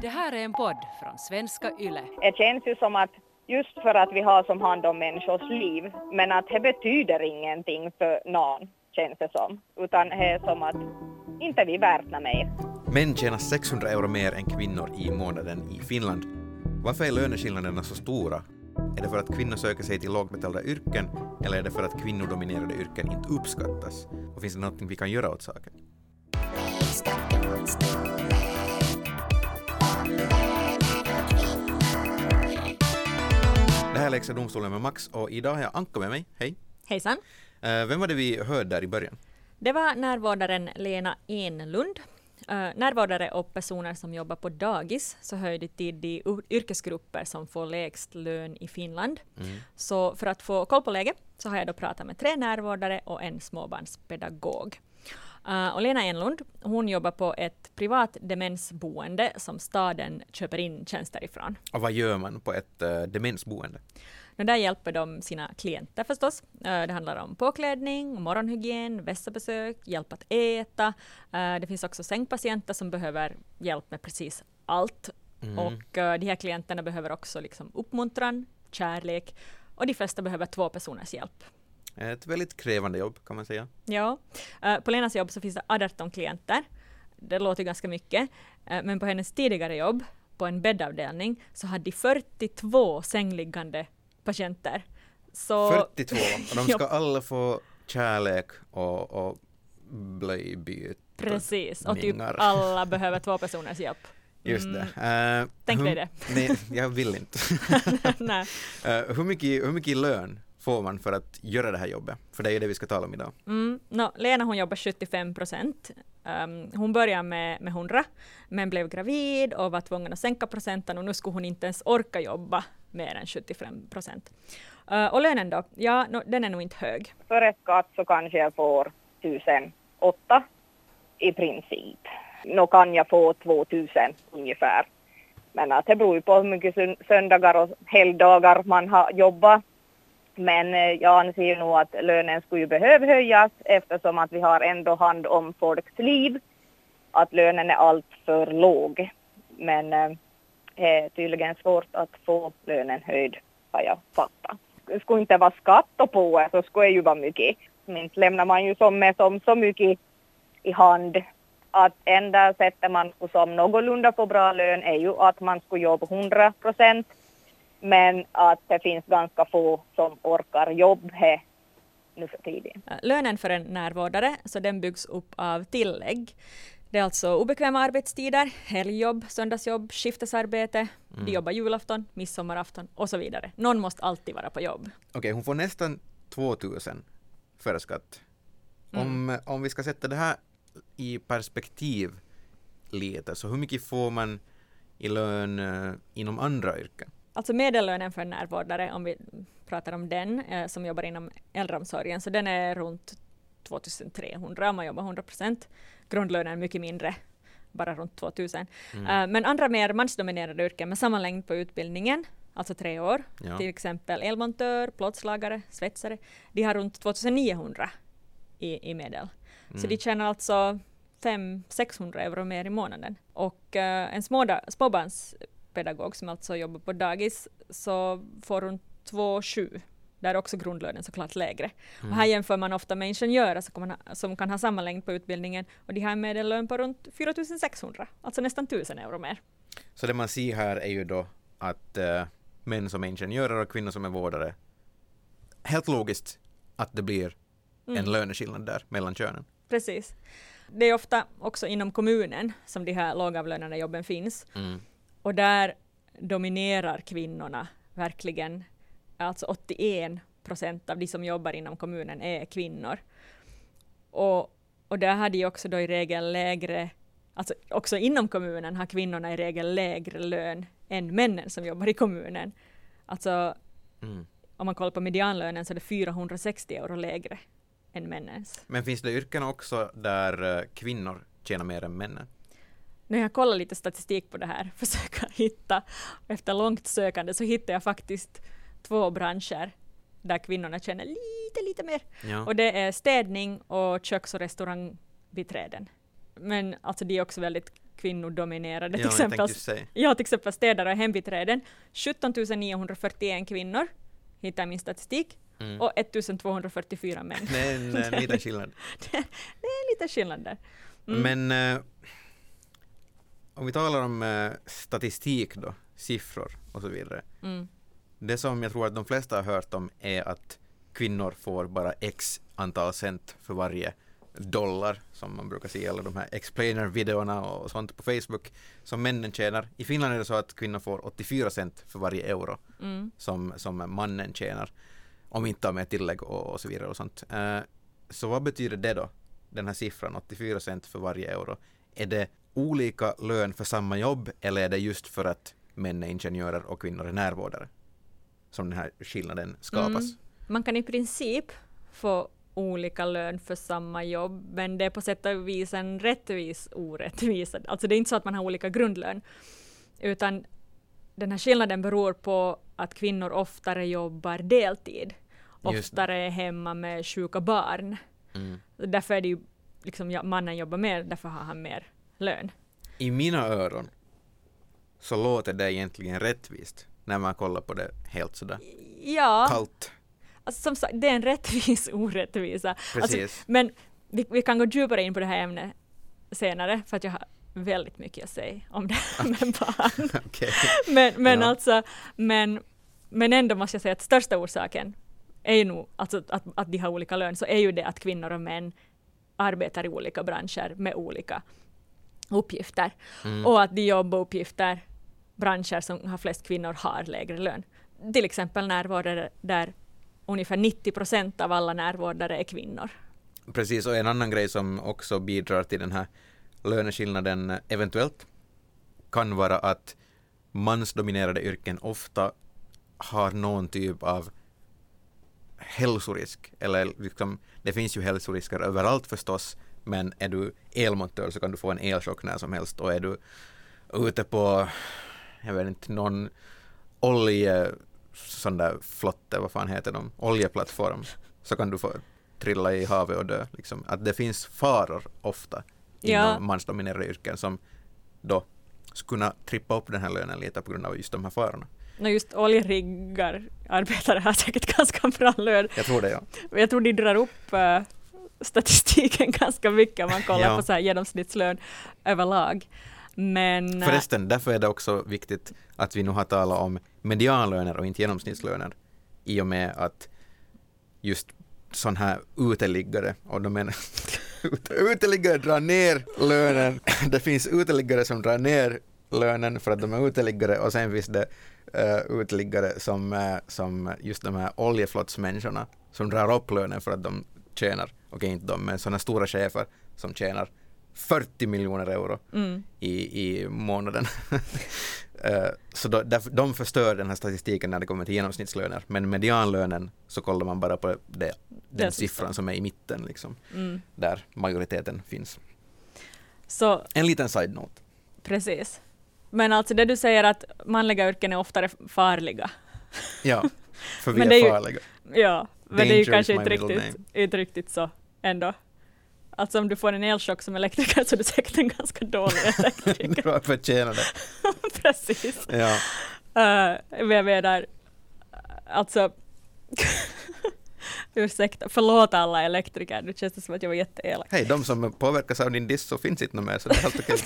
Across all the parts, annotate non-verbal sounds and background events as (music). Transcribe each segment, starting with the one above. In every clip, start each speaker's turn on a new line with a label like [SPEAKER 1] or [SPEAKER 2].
[SPEAKER 1] Det här är en podd från svenska YLE.
[SPEAKER 2] Det känns ju som att just för att vi har som hand om människors liv, men att det betyder ingenting för någon, känns det som. Utan det är som att inte vi värt mer.
[SPEAKER 3] Män tjänar 600 euro mer än kvinnor i månaden i Finland. Varför är löneskillnaderna så stora? Är det för att kvinnor söker sig till lågbetalda yrken eller är det för att kvinnodominerade yrken inte uppskattas? Och finns det något vi kan göra åt saken? Det här är Lägsta domstolen med Max och idag har jag Anka med mig. Hej!
[SPEAKER 4] Hejsan!
[SPEAKER 3] Eh, Vem var det vi hörde där i början?
[SPEAKER 4] Det var närvårdaren Lena Enlund. Uh, närvårdare och personer som jobbar på dagis så hör det till de yrkesgrupper som får lägst lön i Finland. Så för att få koll på läget så har jag då pratat med tre närvårdare och en småbarnspedagog. Uh, och Lena Enlund, hon jobbar på ett privat demensboende som staden köper in tjänster ifrån.
[SPEAKER 3] Och vad gör man på ett uh, demensboende?
[SPEAKER 4] Och där hjälper de sina klienter förstås. Eh, Det handlar om påklädning, morgonhygien, vässabesök, hjälp att äta. Det finns också sängpatienter som behöver hjälp med precis allt. Och eh, de här klienterna behöver också liksom uppmuntran, kärlek och de flesta behöver två personers hjälp.
[SPEAKER 3] Ett väldigt krävande jobb kan man säga.
[SPEAKER 4] Ja, eh, på Lenas jobb så finns det 18 klienter. Det låter ganska mycket, eh, men på hennes tidigare jobb på en bäddavdelning så hade de 42 sängliggande patienter. Så
[SPEAKER 3] 42 och de (laughs) ska alla få kärlek och, och blöjbyte.
[SPEAKER 4] Precis, och typ alla (laughs) behöver två personers hjälp.
[SPEAKER 3] Just det.
[SPEAKER 4] Mm.
[SPEAKER 3] Eh,
[SPEAKER 4] Tänk
[SPEAKER 3] hur-
[SPEAKER 4] dig det.
[SPEAKER 3] Nej, jag vill inte. (laughs)
[SPEAKER 4] Nej.
[SPEAKER 3] Eh, hur, mycket, hur mycket lön får man för att göra det här jobbet? För det är ju det vi ska tala om idag.
[SPEAKER 4] Mm, no, Lena hon jobbar 75 procent. Um, hon började med, med 100, men blev gravid och var tvungen att sänka procenten och nu skulle hon inte ens orka jobba mer än 75 procent. Uh, och lönen då? Ja, no, den är nog inte hög.
[SPEAKER 2] Före skatt så kanske jag får 1008 i princip. Nå kan jag få 2000 ungefär. Men att det beror ju på hur mycket sön- söndagar och helgdagar man har jobbat. Men eh, jag anser nog att lönen skulle ju behöva höjas eftersom att vi har ändå hand om folks liv. Att lönen är alltför låg. Men eh, det är tydligen svårt att få lönen höjd har jag fattat. Det skulle inte vara skatt på det så skulle det ju vara mycket. Men inte lämnar man ju som med som så mycket i hand att enda sättet man skulle som någorlunda få bra lön är ju att man skulle jobba 100 procent. Men att det finns ganska få som orkar jobba här nu för tiden.
[SPEAKER 4] Uh, lönen för en närvårdare, så den byggs upp av tillägg. Det är alltså obekväma arbetstider, helgjobb, söndagsjobb, skiftesarbete, de jobbar julafton, midsommarafton och så vidare. Någon måste alltid vara på jobb.
[SPEAKER 3] Okej, hon får nästan 2000 före skatt. Om, om vi ska sätta det här i perspektiv lite, så hur mycket får man i lön eh, inom andra yrken?
[SPEAKER 4] Alltså medellönen för en närvårdare, om vi pratar om den, eh, som jobbar inom äldreomsorgen, så den är runt 2300 om man jobbar 100 procent. Grundlönen är mycket mindre, bara runt 2000.
[SPEAKER 3] Mm.
[SPEAKER 4] Eh, men andra mer mansdominerade yrken med samma längd på utbildningen, alltså tre år,
[SPEAKER 3] Ja.
[SPEAKER 4] till exempel elmontör, plåtslagare, svetsare, de har runt 2900 i, i medel. Så
[SPEAKER 3] Mm.
[SPEAKER 4] de tjänar alltså 500-600 euro mer i månaden. Och eh, en småda, småbarnspedagog som alltså jobbar på dagis så får runt 2,7. Där är också grundlönen såklart lägre. Och här jämför man ofta med ingenjörer som, kan ha, som kan ha samma längd på utbildningen och de har en medellön på runt 4600, alltså nästan 1000 euro mer.
[SPEAKER 3] Så det man ser här är ju då att eh, män som är ingenjörer och kvinnor som är vårdare, helt logiskt att det blir en löneskillnad där mellan könen.
[SPEAKER 4] Precis. Det är ofta också inom kommunen som de här lågavlönade jobben finns.
[SPEAKER 3] Mm.
[SPEAKER 4] Och där dominerar kvinnorna verkligen. Alltså 81 procent av de som jobbar inom kommunen är kvinnor. Och, och där har de också då i regel lägre, alltså också inom kommunen har kvinnorna i regel lägre lön än männen som jobbar i kommunen. Alltså
[SPEAKER 3] Mm.
[SPEAKER 4] om man kollar på medianlönen så är det 460 euro lägre än männens.
[SPEAKER 3] Men finns det yrken också där eh, kvinnor tjänar mer än männen?
[SPEAKER 4] När jag kollar lite statistik på det här, (laughs) försöka hitta, efter långt sökande så hittar jag faktiskt två branscher där kvinnorna tjänar lite, lite mer.
[SPEAKER 3] Ja.
[SPEAKER 4] Och det är städning och köks och restaurangbiträden. Men alltså de är också väldigt kvinnodominerade. till
[SPEAKER 3] Ja, jag
[SPEAKER 4] exempel, ja, till exempel städare och hembiträden. 17 941 kvinnor hittar min statistik
[SPEAKER 3] Mm.
[SPEAKER 4] och 1244 män.
[SPEAKER 3] Det är en, (laughs) en liten skillnad.
[SPEAKER 4] det är lite skillnad där. Mm.
[SPEAKER 3] Men eh, om vi talar om eh, statistik då, siffror och så vidare.
[SPEAKER 4] Mm.
[SPEAKER 3] Det som jag tror att de flesta har hört om är att kvinnor får bara x antal cent för varje dollar som man brukar se i alla de här explainer-videorna och sånt på Facebook som männen tjänar. I Finland är det så att kvinnor får 84 cent för varje euro
[SPEAKER 4] Mm.
[SPEAKER 3] som, som mannen tjänar om inte med tillägg och, och så vidare och sånt. Eh, så vad betyder det då? Den här siffran 84 cent för varje euro. Är det olika lön för samma jobb eller är det just för att män är ingenjörer och kvinnor är närvårdare? Som den här skillnaden skapas.
[SPEAKER 4] Mm. Man kan i princip få olika lön för samma jobb, men det är på sätt och vis en rättvis orättvisa. Alltså det är inte så att man har olika grundlön, utan den här skillnaden beror på att kvinnor oftare jobbar deltid, oftare är hemma med sjuka barn.
[SPEAKER 3] Mm.
[SPEAKER 4] Därför är det ju liksom, mannen jobbar mer, därför har han mer lön.
[SPEAKER 3] I mina öron så låter det egentligen rättvist när man kollar på det helt sådär
[SPEAKER 4] Ja,
[SPEAKER 3] kallt.
[SPEAKER 4] alltså, som sagt, det är en rättvis (laughs) orättvisa. Alltså,
[SPEAKER 3] Precis.
[SPEAKER 4] Men vi, vi kan gå djupare in på det här ämnet senare, för att jag har väldigt mycket att säga om det här med barn. (laughs)
[SPEAKER 3] Okej.
[SPEAKER 4] Men, men
[SPEAKER 3] Ja.
[SPEAKER 4] alltså, men, men ändå måste jag säga att största orsaken är ju nog, alltså att, att de har olika lön, så är ju det att kvinnor och män arbetar i olika branscher med olika uppgifter.
[SPEAKER 3] Mm.
[SPEAKER 4] Och att de jobb och uppgifter, branscher som har flest kvinnor har lägre lön. Till exempel närvårdare där ungefär 90 procent av alla närvårdare är kvinnor.
[SPEAKER 3] Precis, och en annan grej som också bidrar till den här löneskillnaden eh, eventuellt kan vara att mansdominerade yrken ofta har någon typ av hälsorisk, eller liksom, det finns ju hälsorisker överallt förstås, men är du elmontör så kan du få en elchock när som helst och är du ute på, jag vet inte, någon olje, sån där flotte, vad fan heter de, oljeplattform, så kan du få trilla i havet och dö. Liksom. Att det finns faror ofta inom
[SPEAKER 4] Ja.
[SPEAKER 3] mansdominerade yrken som då skulle kunna trippa upp den här lönen lite på grund av just de här farorna.
[SPEAKER 4] Och just oljeriggar arbetare har säkert (laughs) ganska bra lön.
[SPEAKER 3] Jag tror det ja.
[SPEAKER 4] Jag tror de drar upp eh, statistiken (laughs) ganska mycket om man kollar
[SPEAKER 3] Ja.
[SPEAKER 4] på så här genomsnittslön överlag. Men eh,
[SPEAKER 3] Förresten, därför är det också viktigt att vi nu har talat om medianlöner och inte genomsnittslöner i och med att just sån här uteliggare, och de menar ut- (laughs) uteliggare drar ner lönen. (laughs) Det finns uteliggare som drar ner lönen för att de är uteliggare och sen finns det uh, uteliggare som, eh, som just de här oljeflottsmänniskorna som drar upp lönen för att de tjänar, okej inte de, men sådana stora chefer som tjänar 40 miljoner euro
[SPEAKER 4] mm,
[SPEAKER 3] i, i månaden. (laughs) Eh, så då, därför, de förstör den här statistiken när det kommer till genomsnittslöner. Men medianlönen så kollar man bara på det, den
[SPEAKER 4] Den
[SPEAKER 3] siffran som är i mitten, liksom,
[SPEAKER 4] mm.
[SPEAKER 3] där majoriteten finns.
[SPEAKER 4] Så
[SPEAKER 3] En liten side-note.
[SPEAKER 4] precis. Men alltså det du säger att manliga yrken är oftare farliga.
[SPEAKER 3] Ja, (laughs) för vi är,
[SPEAKER 4] det är ju-
[SPEAKER 3] farliga.
[SPEAKER 4] Ja, men det är ju kanske inte riktigt, inte riktigt så ändå. Alltså om du får en elchock som elektriker så är du säkert en ganska dålig (laughs) elektriker.
[SPEAKER 3] Du har förtjänat det. (laughs)
[SPEAKER 4] Precis.
[SPEAKER 3] Ja.
[SPEAKER 4] Uh, jag menar, alltså (laughs) Ursäkta, förlåt alla elektriker, nu känns det som att jag var jätteelak.
[SPEAKER 3] Hej, de som påverkas av din diss så finns inte mer, så det är helt okej.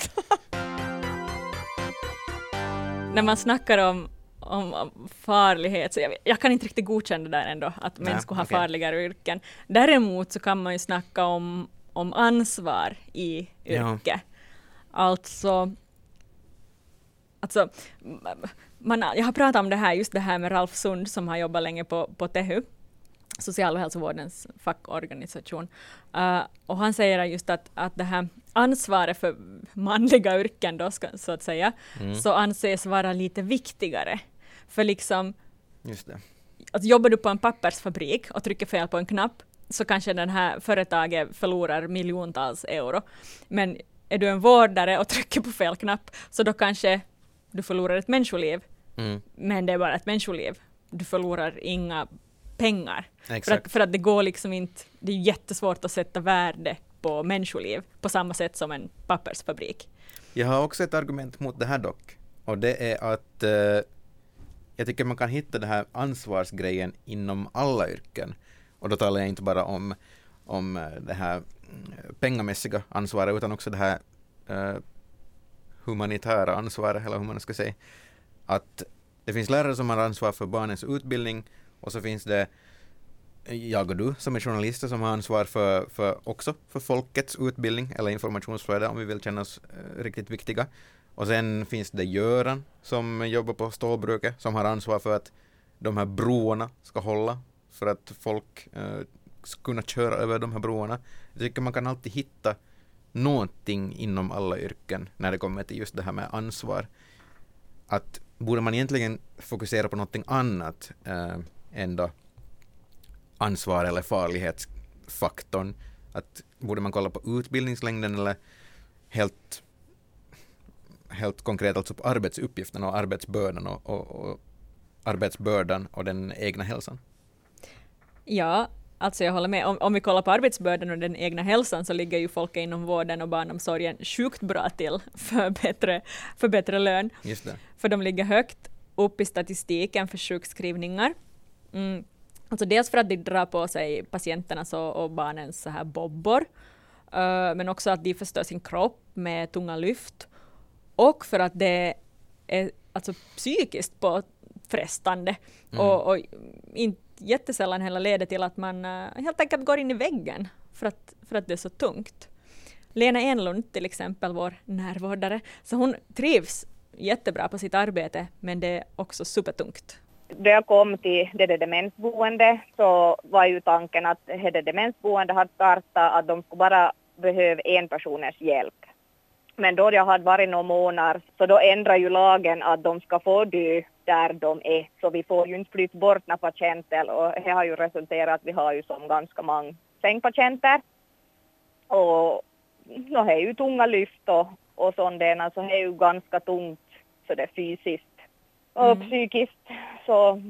[SPEAKER 4] När man snackar om, om, farlighet, så jag, jag kan inte riktigt godkänna det där ändå, att män
[SPEAKER 3] Nej,
[SPEAKER 4] skulle ha
[SPEAKER 3] okej.
[SPEAKER 4] farligare yrken. Däremot så kan man ju snacka om, om ansvar i
[SPEAKER 3] Ja.
[SPEAKER 4] yrke. Alltså, alltså man, jag har pratat om det här, just det här med Ralf Sund som har jobbat länge på, på Tehu, social och hälsovårdens fackorganisation. Uh, och han säger just att, att det här ansvaret för manliga yrken då, ska, så att säga,
[SPEAKER 3] Mm,
[SPEAKER 4] så anses vara lite viktigare. För liksom,
[SPEAKER 3] just det.
[SPEAKER 4] att jobbar du på en pappersfabrik och trycker fel på en knapp, så kanske den här företaget förlorar miljontals euro. Men är du en vårdare och trycker på fel knapp, så då kanske du förlorar ett människoliv,
[SPEAKER 3] Mm,
[SPEAKER 4] men det är bara ett människoliv. Du förlorar inga pengar. För att, för att det går liksom inte, det är jättesvårt att sätta värde på människoliv på samma sätt som en pappersfabrik.
[SPEAKER 3] Jag har också ett argument mot det här dock. Och det är att eh, jag tycker man kan hitta den här ansvarsgrejen inom alla yrken. Och då talar jag inte bara om, om eh, det här mm, pengamässiga ansvaret utan också det här eh, humanitära ansvaret, eller hur man ska säga. Att det finns lärare som har ansvar för barnens utbildning och så finns det eh, jag och du som är journalister som har ansvar för, för också för folkets utbildning eller informationsflöde om vi vill känna oss eh, riktigt viktiga. Och sen finns det Göran som jobbar på stålbruket som har ansvar för att de här broarna ska hålla för att folk eh, ska kunna köra över de här broarna. Jag tycker man kan alltid hitta någonting inom alla yrken när det kommer till just det här med ansvar. Att borde man egentligen fokusera på någonting annat eh, än då ansvar eller farlighetsfaktorn? Att borde man kolla på utbildningslängden eller helt, helt konkret alltså på arbetsuppgifterna och arbetsbördan och, och, och arbetsbördan och den egna hälsan?
[SPEAKER 4] Ja, alltså jag håller med. Om, om vi kollar på arbetsbördan och den egna hälsan så ligger ju folk inom vården och barnomsorgen sjukt bra till för bättre, för bättre lön. För de ligger högt upp i statistiken för sjukskrivningar. Mm. Alltså dels för att de drar på sig patienternas och, och barnens så här bobbor, uh, men också att de förstör sin kropp med tunga lyft och för att det är alltså psykiskt påfrestande mm. och, och inte jättesällan heller leder till att man uh, helt enkelt går in i väggen för att, för att det är så tungt. Lena Enlund till exempel, vår närvårdare, så hon trivs jättebra på sitt arbete men det är också supertungt.
[SPEAKER 2] Då jag kom till det, det demensboende så var ju tanken att det demensboende hade startat att de skulle bara behöva en personers hjälp. Men då jag hade varit några månader så då ändrar ju lagen att de ska få dö där de är. Så vi får ju inte flytta bort några patienter och det har ju resulterat att vi har ju som ganska många sängpatienter. Och no, det är ju tunga lyft och, och sånt där, så det är ju ganska tungt så det fysiskt och mm. psykiskt. Så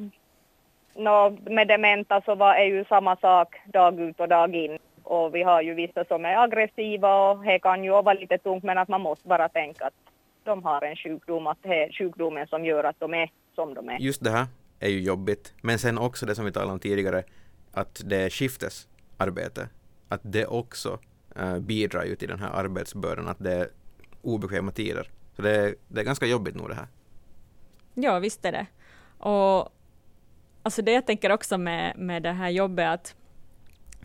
[SPEAKER 2] no, med dementa så var, är ju samma sak dag ut och dag in. Och vi har ju vissa som är aggressiva och det kan ju vara lite tungt men att man måste bara tänka att de har en sjukdom, att det är sjukdomen som gör att de är som de är.
[SPEAKER 3] Just det här är ju jobbigt. Men sen också det som vi talade om tidigare, att det är skiftesarbete. Att det också äh, bidrar ju till den här arbetsbördan, att det är obekväma tider. Så det är, det är ganska jobbigt nog det här.
[SPEAKER 4] Ja, visst är det. Och alltså det jag tänker också med, med det här jobbet, att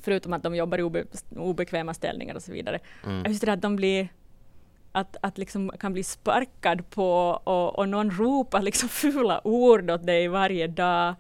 [SPEAKER 4] förutom att de jobbar i obe, obekväma ställningar och så vidare, mm. just det att de blir att, att liksom kan bli sparkad på och, och någon ropar liksom fula ord åt dig varje dag.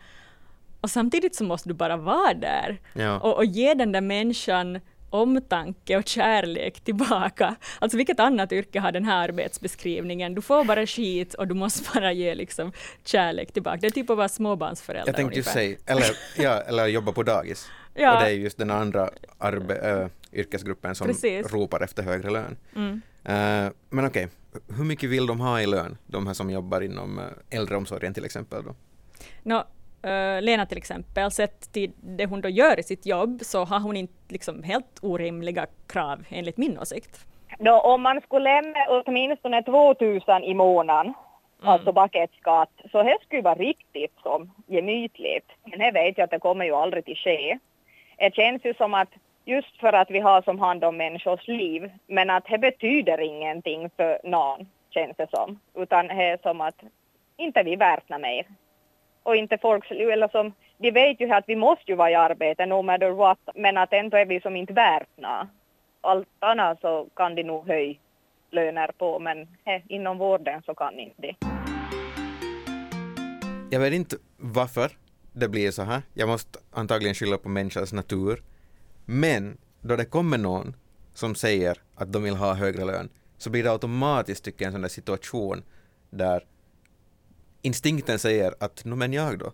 [SPEAKER 4] Och samtidigt så måste du bara vara där
[SPEAKER 3] ja.
[SPEAKER 4] och, och ge den där människan omtanke och kärlek tillbaka. Alltså vilket annat yrke har den här arbetsbeskrivningen? Du får bara skit och du måste bara ge liksom kärlek tillbaka. Det är typ att vara småbarnsförälder.
[SPEAKER 3] Jag tänkte just säga, eller, ja, eller jobba på dagis. Ja. Och det är just den andra arbe, äh, yrkesgruppen som Precis. ropar efter högre lön. Mm. Uh, men okej, okay. hur mycket vill de ha i lön, de här som jobbar inom uh, äldreomsorgen till exempel? Då?
[SPEAKER 4] No, uh, Lena till exempel, sett till det hon då gör i sitt jobb, så har hon inte liksom helt orimliga krav enligt min åsikt.
[SPEAKER 2] Då, om man skulle lämna åtminstone 2000 i månaden, mm. alltså bucketskatt, så det skulle vara riktigt som gemytligt. Men det vet jag att det kommer ju aldrig till ske. Det känns ju som att just för att vi har som hand om människors liv, men att det betyder ingenting för någon, känns det som. Utan det är som att inte vi värt mer och inte folk, eller som, de vet ju att vi måste ju vara i arbete no matter what, men att ändå är vi som inte värna. Allt annat så kan de nog höja löner på, men he, inom vården så kan inte de.
[SPEAKER 3] Jag vet inte varför det blir så här. Jag måste antagligen skylla på människans natur. Men då det kommer någon som säger att de vill ha högre lön så blir det automatiskt tycker jag en sån där situation där instinkten säger att no men jag då?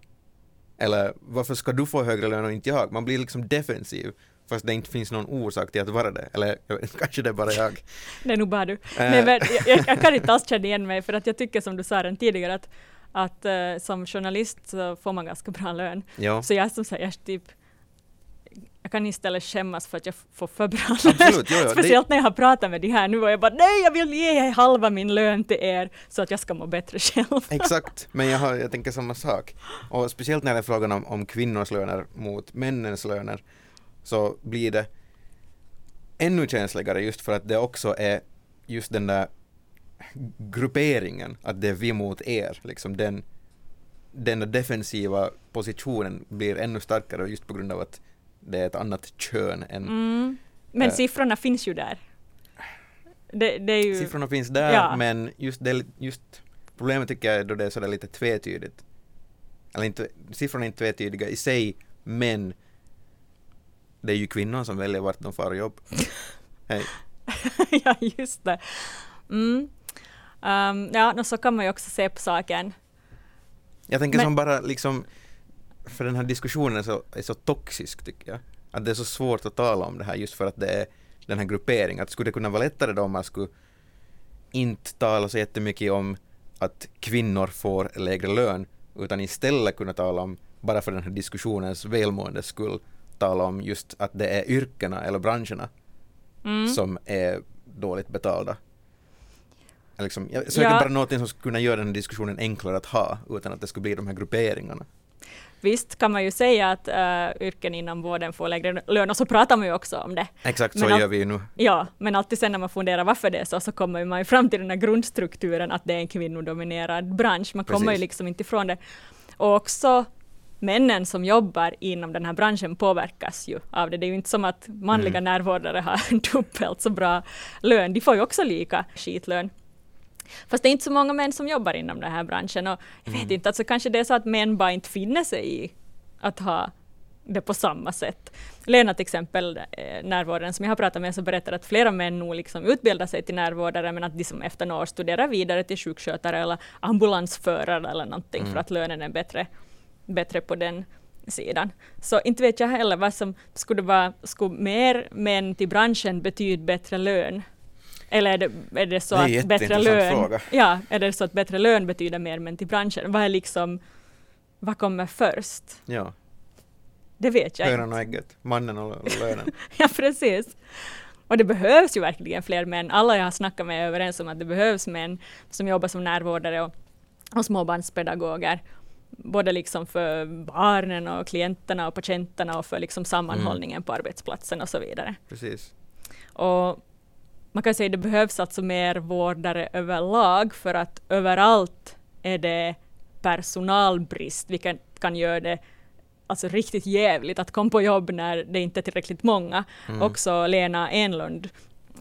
[SPEAKER 3] Eller varför ska du få högre lön och inte jag? Man blir liksom defensiv fast det inte finns någon orsak till att vara det. Eller (laughs) kanske det är bara jag.
[SPEAKER 4] det är nog bara du. Nej, eh. men jag, jag, kan inte alls känna igen mig för att jag tycker som du sa redan tidigare att, att uh, som journalist så får man ganska bra lön.
[SPEAKER 3] Ja.
[SPEAKER 4] Så jag som säger typ jag kan istället skämmas för att jag får för bra
[SPEAKER 3] Absolut, jo, jo, det-
[SPEAKER 4] Speciellt när jag har pratat med de här nu och jag bara nej, jag vill ge halva min lön till er så att jag ska må bättre själv. (laughs)
[SPEAKER 3] Exakt, men jag, har, jag tänker samma sak. Och speciellt när det är frågan om, om kvinnors löner mot männens löner så blir det ännu känsligare just för att det också är just den där grupperingen, att det är vi mot er, liksom den, den defensiva positionen blir ännu starkare just på grund av att det är ett annat kön än
[SPEAKER 4] Mm. Men
[SPEAKER 3] Eh.
[SPEAKER 4] siffrorna finns ju där. Det, det ju...
[SPEAKER 3] Siffrorna finns där,
[SPEAKER 4] Ja.
[SPEAKER 3] men just, det, just problemet tycker jag är då det är sådär lite tvetydigt. Eller inte, siffrorna är inte tvetydiga i sig, men det är ju kvinnor som väljer vart de och jobb. (laughs) Hej.
[SPEAKER 4] ja, just det. Mm. Um, ja, så kan man ju också se på saken.
[SPEAKER 3] Jag tänker
[SPEAKER 4] Men-
[SPEAKER 3] som bara liksom, för den här diskussionen är så, är så toxisk tycker jag. Att det är så svårt att tala om det här just för att det är den här grupperingen. Att skulle det kunna vara lättare då om man skulle inte tala så jättemycket om att kvinnor får lägre lön utan istället kunna tala om, bara för den här diskussionens välmåendes skull, tala om just att det är yrkena eller branscherna
[SPEAKER 4] Mm.
[SPEAKER 3] som är dåligt betalda. Liksom, jag söker
[SPEAKER 4] Ja.
[SPEAKER 3] bara något som skulle kunna göra den här diskussionen enklare att ha utan att det skulle bli de här grupperingarna.
[SPEAKER 4] Visst kan man ju säga att uh, yrken inom vården får lägre lön och så pratar man ju också om det.
[SPEAKER 3] Exakt så
[SPEAKER 4] Men all-
[SPEAKER 3] gör vi ju nu.
[SPEAKER 4] Ja, men alltid sen när man funderar varför det är så, så kommer man ju fram till den här grundstrukturen att det är en kvinnodominerad bransch. Man kommer ju
[SPEAKER 3] Precis.
[SPEAKER 4] liksom inte ifrån det. Och också männen som jobbar inom den här branschen påverkas ju av det. Det är ju inte som att manliga
[SPEAKER 3] Mm.
[SPEAKER 4] närvårdare har (laughs) dubbelt så bra lön. De får ju också lika skitlön. Fast det är inte så många män som jobbar inom den här branschen och jag vet inte, alltså kanske det är så att män bara inte finner sig i att ha det på samma sätt. Lena till exempel, eh, närvårdaren som jag har pratat med, så berättar att flera män nog liksom utbildar sig till närvårdare, men att de som efter några år studerar vidare till sjukskötare eller ambulansförare eller någonting, för att lönen är bättre, bättre på den sidan. Så inte vet jag heller vad som skulle vara, skulle mer män till branschen betyda bättre lön? Eller är det, är det så
[SPEAKER 3] Det
[SPEAKER 4] att bättre lön,
[SPEAKER 3] fråga.
[SPEAKER 4] ja, är det så att bättre lön betyder mer män till branschen? Vad är liksom, vad kommer först?
[SPEAKER 3] Ja,
[SPEAKER 4] Det vet jag
[SPEAKER 3] hönan
[SPEAKER 4] inte.
[SPEAKER 3] och ägget, mannen och lönen. (laughs)
[SPEAKER 4] Ja, precis. Och det behövs ju verkligen fler män. Alla jag har snackat med är överens om att det behövs män som jobbar som närvårdare och, och småbarnspedagoger. Både liksom för barnen och klienterna och patienterna och för liksom sammanhållningen på arbetsplatsen och så vidare.
[SPEAKER 3] Precis.
[SPEAKER 4] Och man kan säga att det behövs alltså mer vårdare överlag för att överallt är det personalbrist, vilket kan göra det alltså riktigt jävligt att komma på jobb när det inte är tillräckligt många.
[SPEAKER 3] Mm.
[SPEAKER 4] Också Lena Enlund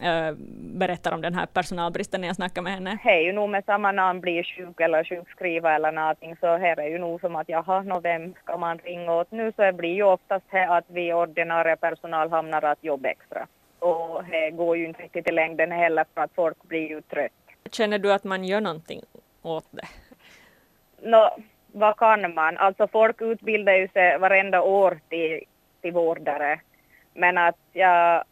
[SPEAKER 4] äh, berättar om den här personalbristen när jag snackar med henne.
[SPEAKER 2] Det är ju nog med samma namn blir sjuk eller sjukskriva eller någonting så här är ju nog som att jaha, nå vem ska man ringa åt nu så det blir ju oftast här att vi ordinarie personal hamnar att jobba extra. Och det går ju inte riktigt i längden heller för att folk blir ju trött.
[SPEAKER 4] Känner du att man gör någonting åt det?
[SPEAKER 2] Nå, vad kan man? Alltså folk utbildar ju sig varenda år till, till vårdare. Men att jag,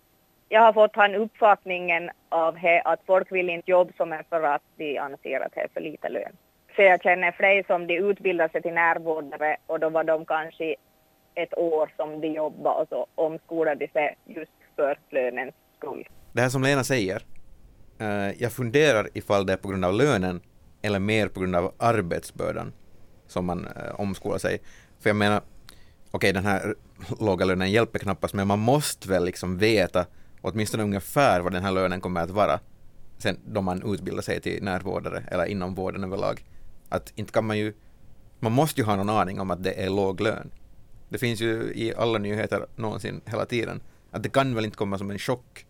[SPEAKER 2] jag har fått han uppfattningen av he, att folk vill inte jobba som är för att de anser att det är för lite lön. Så jag känner fler som de utbildar sig till närvårdare och då var de kanske ett år som de jobbade och så omskolade de sig just för lönens skull.
[SPEAKER 3] Det här som Lena säger, eh, jag funderar ifall det är på grund av lönen eller mer på grund av arbetsbördan som man eh, omskolar sig. För jag menar, okej den här låga lönen hjälper knappast men man måste väl liksom veta åtminstone ungefär vad den här lönen kommer att vara sen då man utbildar sig till närvårdare eller inom vården överlag. Att inte kan man ju, man måste ju ha någon aning om att det är låg lön. Det finns ju i alla nyheter någonsin hela tiden. Att det kan väl inte komma som en chock.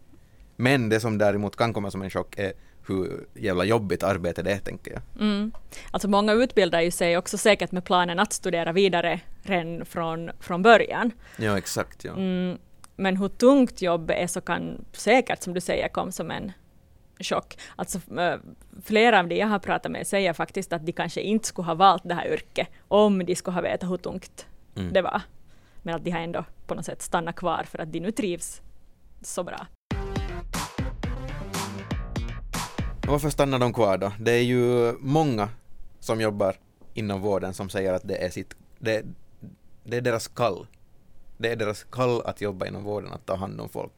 [SPEAKER 3] Men det som däremot kan komma som en chock är hur jävla jobbigt arbete det är, tänker jag.
[SPEAKER 4] Mm. Alltså många utbildar ju sig också säkert med planen att studera vidare redan från, från början.
[SPEAKER 3] Ja, exakt. Ja.
[SPEAKER 4] Mm, men hur tungt jobbet är så kan säkert, som du säger, komma som en chock. Alltså äh, flera av de jag har pratat med säger faktiskt att de kanske inte skulle ha valt det här yrket om de skulle ha vetat hur tungt
[SPEAKER 3] Mm.
[SPEAKER 4] det var. Men att de har ändå på något sätt stannat kvar för att de nu trivs så bra.
[SPEAKER 3] Varför stannar de kvar då? Det är ju många som jobbar inom vården som säger att det är sitt, det, det är deras kall. Det är deras kall att jobba inom vården, att ta hand om folk.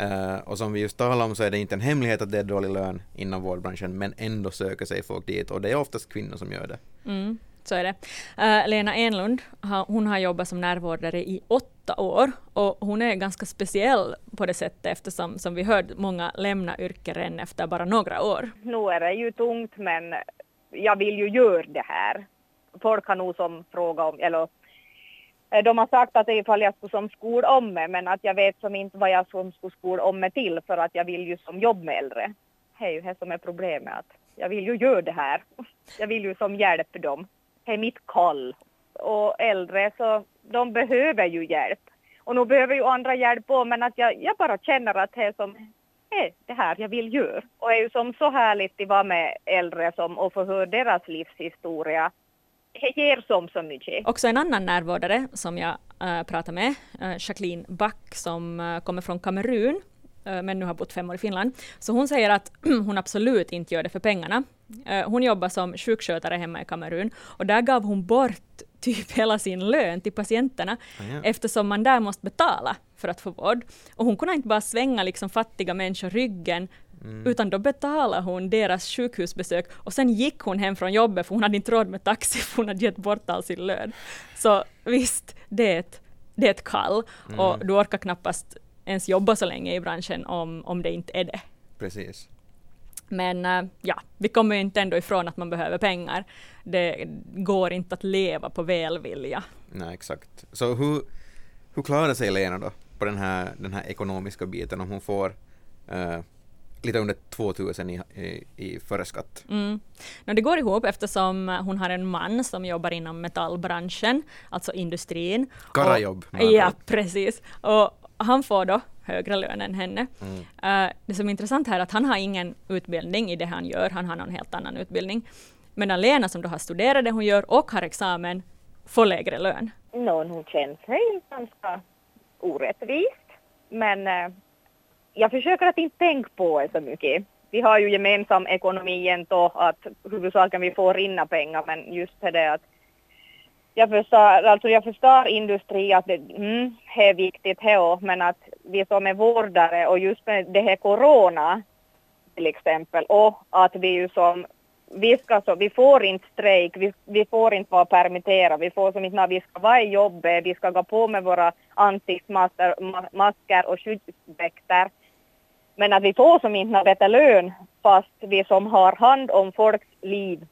[SPEAKER 3] Uh, och som vi just talade om så är det inte en hemlighet att det är dålig lön inom vårdbranschen men ändå söker sig folk dit och det är oftast kvinnor som gör det.
[SPEAKER 4] Mm, så är det. Uh, Lena Enlund, hon har jobbat som närvårdare i åtta år och hon är ganska speciell på det sättet eftersom som vi hörde många lämna yrket redan efter bara några år.
[SPEAKER 2] Nu är det ju tungt men jag vill ju göra det här. Folk har nog som fråga om, eller eh, de har sagt att ifall jag skulle som skola om mig, men att jag vet som inte vad jag som skulle skola om mig till för att jag vill ju som jobb med äldre. Det är ju det som är problemet, att jag vill ju göra det här. Jag vill ju som hjälpa dem. Det är mitt kall. Och äldre så, de behöver ju hjälp. Och nu behöver ju andra hjälp också, men att jag, jag bara känner att det är som är det här jag vill göra. Och det är ju som så härligt att vara med äldre som och få höra deras livshistoria det ger som så mycket.
[SPEAKER 4] Också en annan närvårdare som jag äh, pratade med, äh, Jacqueline Back, som äh, kommer från Kamerun, men nu har bott fem år i Finland. Så hon säger att (clears throat) hon absolut inte gör det för pengarna. Hon jobbar som sjukskötare hemma i Kamerun och där gav hon bort (laughs) typ hela sin lön till patienterna ah, ja. eftersom man där måste betala för att få vård. Och hon kunde inte bara svänga liksom fattiga människor ryggen Mm. Utan då betalade hon deras sjukhusbesök och sen gick hon hem från jobbet för hon hade inte råd med taxi för hon hade gett bort all sin lön. Så visst, det är ett, det är ett kall mm. och du orkar knappast ens jobba så länge i branschen om, om det inte är det.
[SPEAKER 3] Precis.
[SPEAKER 4] Men äh, ja, vi kommer ju inte ändå ifrån att man behöver pengar. Det går inte att leva på välvilja.
[SPEAKER 3] Nej, exakt. Så hur, hur klarar sig Lena då på den här, den här ekonomiska biten om hon får äh, lite under 2000 i, i, i före skatt.
[SPEAKER 4] Mm. No, det går ihop eftersom hon har en man som jobbar inom metallbranschen, alltså industrin.
[SPEAKER 3] Karajobb.
[SPEAKER 4] Ja, precis. Och han får då högre lön än henne. Mm. Uh, det som är intressant här är att han har ingen utbildning i det han gör, han har någon helt annan utbildning. Medan Lena som då har studerat det hon gör och har examen får lägre lön.
[SPEAKER 2] No, hon känns sig ganska orättvist. Men uh jag försöker att inte tänka på det så mycket. Vi har ju gemensam ekonomi ändå att huvudsaken vi får rinna pengar men just det att jag förstår, alltså jag förstår industri att det, mm, det är viktigt det men att vi som är vårdare och just med det här corona till exempel och att vi ju som vi, ska så, vi får inte strejk, vi, vi får inte vara permitterade, vi får som inte, vi ska vara i jobbet, vi ska gå på med våra ansiktsmasker och skyddsdräkter. Men att vi får som inte bättre lön fast vi som har hand om folks liv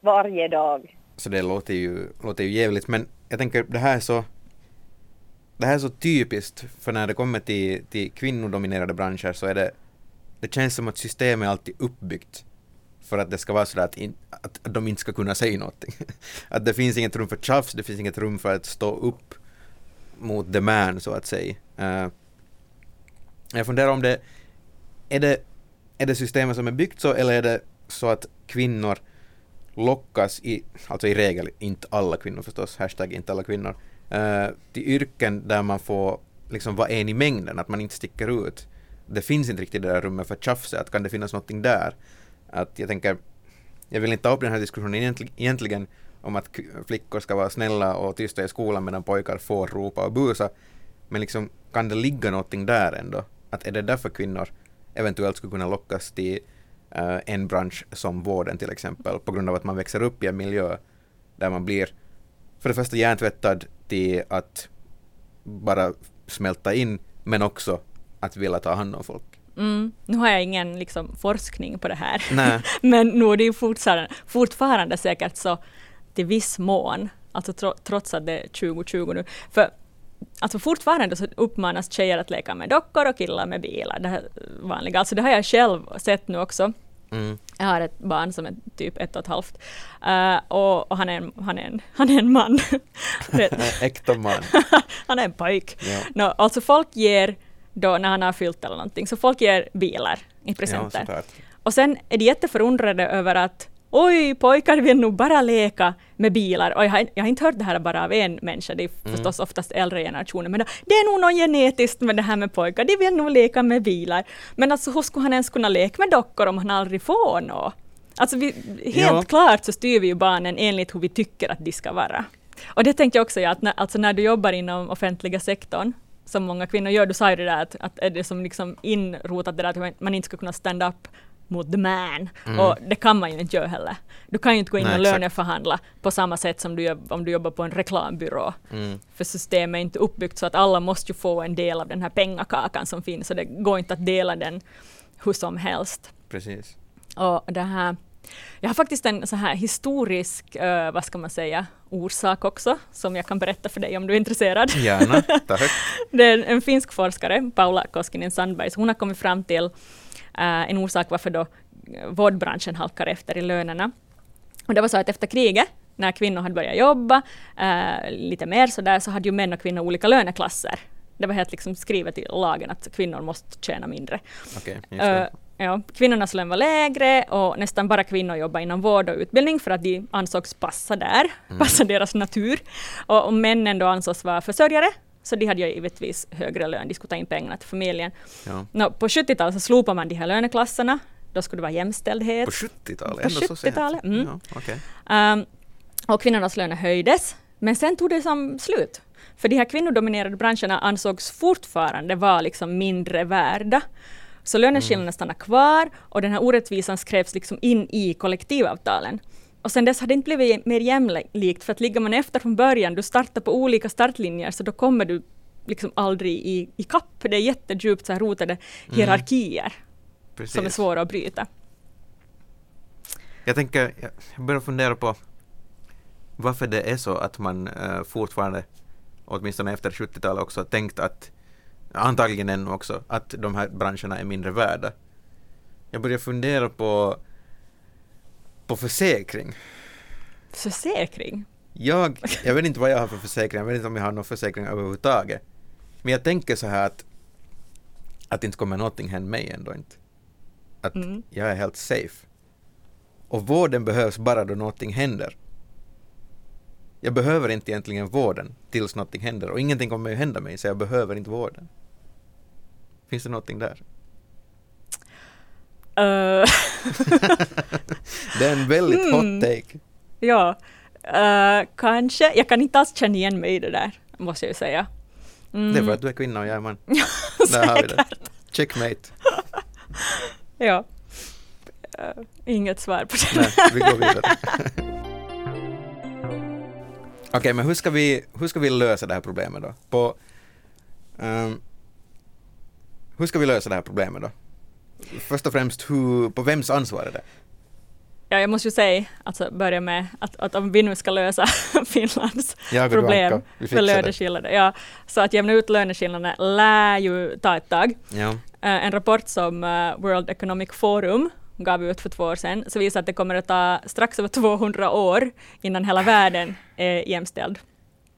[SPEAKER 2] varje dag.
[SPEAKER 3] Så det låter ju, låter ju jävligt men jag tänker det här är så det här är så typiskt för när det kommer till, till kvinnodominerade branscher så är det det känns som att systemet är alltid uppbyggt för att det ska vara sådär att, in, att de inte ska kunna säga någonting. (laughs) att det finns inget rum för tjafs, det finns inget rum för att stå upp mot the man så att säga. Uh, jag funderar om det är det, är det systemet som är byggt så eller är det så att kvinnor lockas i, alltså i regel, inte alla kvinnor förstås, hashtag inte alla kvinnor, uh, till yrken där man får liksom vara en i mängden, att man inte sticker ut. Det finns inte riktigt det där rummet för tjafset, att kan det finnas någonting där? Att jag tänker, jag vill inte ta upp den här diskussionen egentligen om att flickor ska vara snälla och tysta i skolan medan pojkar får ropa och busa, men liksom kan det ligga någonting där ändå? Att är det därför kvinnor eventuellt skulle kunna lockas till en bransch som vården till exempel på grund av att man växer upp i en miljö där man blir för det första hjärntvättad till att bara smälta in men också att vilja ta hand om folk.
[SPEAKER 4] Mm. Nu har jag ingen liksom, forskning på det här, (laughs) men nu är det fortfarande, fortfarande säkert så till viss mån, alltså tro, trots att det är 2020 nu. För alltså fortfarande så uppmanas tjejer att leka med dockor och killar med bilar. Det här vanliga. Alltså det har jag själv sett nu också. Mm. Jag har ett barn som är typ ett och ett halvt. Uh, och, och, han, är en, han, är en, han är en man. (laughs)
[SPEAKER 3] Äkta man. (laughs)
[SPEAKER 4] han är en pojk. Ja. No, alltså folk ger då när han har fyllt eller någonting, så folk ger bilar i presenter. Ja, och sen är de jätteförundrade över att oj, pojkar vill nog bara leka med bilar. Och jag har, jag har inte hört det här bara av en människa, det är mm. förstås oftast äldre generationer, men det är nog något genetiskt med det här med pojkar, de vill nog leka med bilar. Men alltså hur skulle han ens kunna leka med dockor om han aldrig får något? Alltså vi, helt ja. klart så styr vi ju barnen enligt hur vi tycker att de ska vara. Och det tänkte jag också, ja, att när, alltså när du jobbar inom offentliga sektorn, som många kvinnor gör, du sa ju det där att, att är det som liksom inrotat det där att man inte ska kunna stand up mot the man. Mm. Och det kan man ju inte göra heller. Du kan ju inte gå in Nej, och löneförhandla på samma sätt som du om du jobbar på en reklambyrå. Mm. För systemet är inte uppbyggt så att alla måste ju få en del av den här pengakakan som finns, och det går inte att dela den hur som helst.
[SPEAKER 3] Precis.
[SPEAKER 4] Och det här jag har faktiskt en så här historisk, uh, vad ska man säga, orsak också, som jag kan berätta för dig om du är intresserad.
[SPEAKER 3] Gärna, (laughs)
[SPEAKER 4] Det är en finsk forskare, Paula Koskinen Sandberg, hon har kommit fram till en orsak varför då vårdbranschen halkar efter i lönerna. Och det var så att efter kriget, när kvinnor hade börjat jobba uh, lite mer så där, så hade ju män och kvinnor olika löneklasser. Det var helt liksom skrivet i lagen att kvinnor måste tjäna mindre.
[SPEAKER 3] Okay,
[SPEAKER 4] Ja, kvinnornas lön var lägre och nästan bara kvinnor jobbade inom vård och utbildning för att de ansågs passa där, mm. (laughs) passa deras natur. Och, och männen då ansågs vara försörjare, så de hade ju givetvis högre lön, de skulle ta in pengarna till familjen. Ja. No, på 70-talet så slopade man de här löneklasserna, då skulle det vara jämställdhet.
[SPEAKER 3] På 70-talet?
[SPEAKER 4] På 70-talet. Mm.
[SPEAKER 3] Ja, okay.
[SPEAKER 4] um, och kvinnornas löner höjdes, men sen tog det som slut. För de här kvinnodominerade branscherna ansågs fortfarande vara liksom mindre värda. Så löneskillnaderna mm. stannar kvar och den här orättvisan skrevs liksom in i kollektivavtalen. Och sen dess har det inte blivit mer jämlikt, för att ligger man efter från början, du startar på olika startlinjer, så då kommer du liksom aldrig i, i kapp. Det är jättedjupt så här rotade mm. hierarkier mm. som är svåra att bryta.
[SPEAKER 3] Jag tänker, jag börjar fundera på varför det är så att man uh, fortfarande, åtminstone efter 70-talet också, tänkt att antagligen ännu också, att de här branscherna är mindre värda. Jag börjar fundera på, på försäkring.
[SPEAKER 4] Försäkring?
[SPEAKER 3] Jag, (laughs) jag vet inte vad jag har för försäkring, jag vet inte om jag har någon försäkring överhuvudtaget. Men jag tänker så här att, att inte kommer någonting hända mig ändå inte. Att mm. jag är helt safe. Och vården behövs bara då någonting händer. Jag behöver inte egentligen vården tills någonting händer och ingenting kommer ju hända mig så jag behöver inte vården. Finns det någonting där?
[SPEAKER 4] Uh. (laughs)
[SPEAKER 3] det är en väldigt hot mm. take.
[SPEAKER 4] Ja, uh, kanske. Jag kan inte alls känna igen mig i det där, måste jag ju säga.
[SPEAKER 3] Mm. Det är för att du är kvinna och jag är man. (laughs) där har vi det. Checkmate. (laughs)
[SPEAKER 4] ja. Uh, inget svar på det.
[SPEAKER 3] Nej, vi går vidare. Okej, okay, men hur ska, vi, hur ska vi lösa det här problemet då? På, um, hur ska vi lösa det här problemet då? Först och främst, hur, på vems ansvar är det?
[SPEAKER 4] Ja, jag måste ju säga, alltså börja med att, att om vi nu ska lösa (laughs) Finlands problem för löneskillnader, ja, så att jämna ut löneskillnaderna lär ju ta ett tag.
[SPEAKER 3] Ja. Uh,
[SPEAKER 4] en rapport som uh, World Economic Forum gav ut för två år sedan, så visar att det kommer att ta strax över 200 år innan hela världen är jämställd.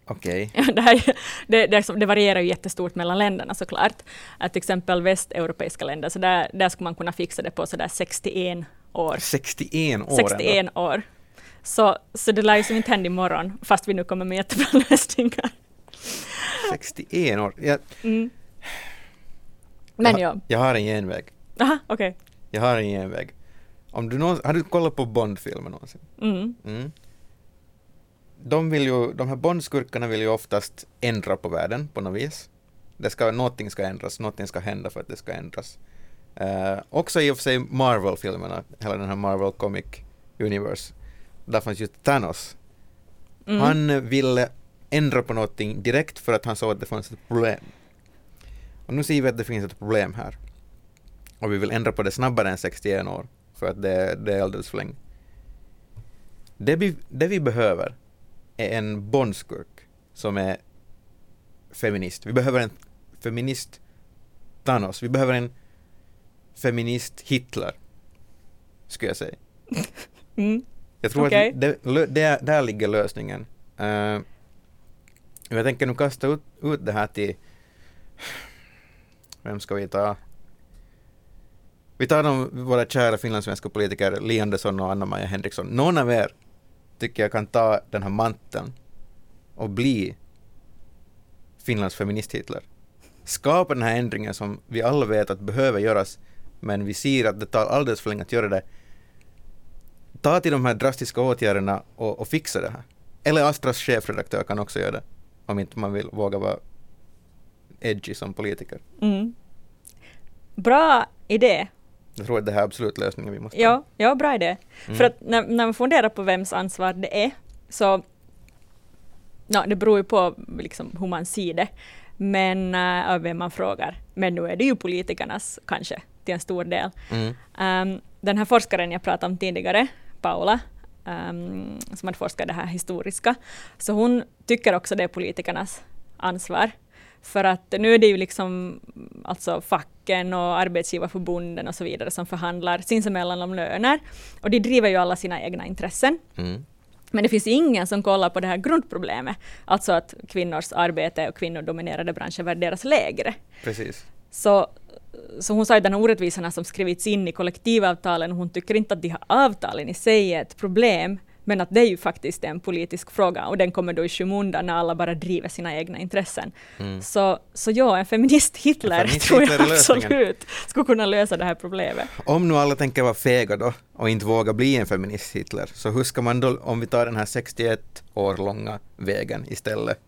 [SPEAKER 3] Okej.
[SPEAKER 4] Okay. (laughs) det, det, det, det, varierar ju jättestort mellan länderna såklart. Att till exempel västeuropeiska länder, så där, där skulle man kunna fixa det på sådär 61 år.
[SPEAKER 3] 61 år?
[SPEAKER 4] 61 ändå. år. Så, så det lär ju som inte hända imorgon, fast vi nu kommer med jättebra (laughs) lösningar.
[SPEAKER 3] 61 år? Jag,
[SPEAKER 4] mm. Men jag, ja.
[SPEAKER 3] Jag har en genväg.
[SPEAKER 4] Aha, okej. Okay.
[SPEAKER 3] Jag har en genväg. Om du någonsin, har du kollat på Bond-filmer någonsin?
[SPEAKER 4] Mm.
[SPEAKER 3] mm de, vill ju, de här Bondskurkarna vill ju oftast ändra på världen på något vis. Det ska, någonting ska ändras, någonting ska hända för att det ska ändras. Uh, också i och för sig Marvel-filmerna, hela den här Marvel Comic Universe. Där fanns ju Thanos. Mm. Han ville ändra på någonting direkt för att han såg att det fanns ett problem. Och nu ser vi att det finns ett problem här. Och vi vill ändra på det snabbare än 61 år, för att det, det är alldeles för länge. Det vi, det vi behöver är en bondskurk som är feminist. Vi behöver en feminist Thanos. Vi behöver en feminist Hitler, skulle jag säga. (laughs)
[SPEAKER 4] Mm.
[SPEAKER 3] Jag tror okay. att det, det, där ligger lösningen. Uh, jag tänker nu kasta ut, ut det här till... Vem ska vi ta? Vi tar de, våra kära finlandssvenska politiker Li Andersson och Anna-Maja Henriksson. Någon av er tycker jag kan ta den här manteln och bli Finlands feminist-Hitler. Skapa den här ändringen som vi alla vet att behöver göras, men vi ser att det tar alldeles för länge att göra det. Ta till de här drastiska åtgärderna och, och fixa det här. Eller Astras chefredaktör kan också göra det, om inte man vill våga vara edgy som politiker.
[SPEAKER 4] Mm. Bra idé.
[SPEAKER 3] Jag tror att det här är absolut lösningen vi måste
[SPEAKER 4] Ja, ja bra idé.
[SPEAKER 3] Mm.
[SPEAKER 4] För att när, när man funderar på vems ansvar det är, så ja, det beror ju på liksom, hur man ser det, men av vem man frågar. Men nu är det ju politikernas kanske, till en stor del.
[SPEAKER 3] Mm.
[SPEAKER 4] Um, den här forskaren jag pratade om tidigare, Paula, um, som hade forskat det här historiska, så hon tycker också det är politikernas ansvar. För att nu är det ju liksom alltså facken och arbetsgivarförbunden och så vidare som förhandlar sinsemellan om löner. Och de driver ju alla sina egna intressen.
[SPEAKER 3] Mm.
[SPEAKER 4] Men det finns ingen som kollar på det här grundproblemet, alltså att kvinnors arbete och kvinnodominerade branscher värderas lägre.
[SPEAKER 3] Precis.
[SPEAKER 4] Så, så hon sa att de här orättvisorna som skrivits in i kollektivavtalen, hon tycker inte att de här avtalen i sig är ett problem, men att det är ju faktiskt en politisk fråga och den kommer då i skymundan när alla bara driver sina egna intressen.
[SPEAKER 3] Mm.
[SPEAKER 4] Så, så ja, en feminist-Hitler (laughs)
[SPEAKER 3] feminist
[SPEAKER 4] tror jag absolut skulle kunna lösa det här problemet.
[SPEAKER 3] Om nu alla tänker vara fega då och inte våga bli en feminist-Hitler, så hur ska man då, om vi tar den här 61 år långa vägen istället?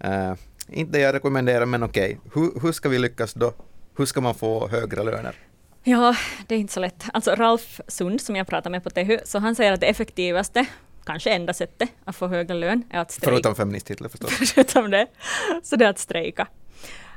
[SPEAKER 3] Eh, inte jag rekommenderar, men okej. Hur, hur ska vi lyckas då? Hur ska man få högre löner?
[SPEAKER 4] Ja, det är inte så lätt. Alltså Ralf Sund som jag pratade med på Tehy, så han säger att det effektivaste, kanske enda sättet att få högre lön är att strejka.
[SPEAKER 3] Förutom feminist-Hitler förstås. (laughs)
[SPEAKER 4] Förutom det, så det är att strejka.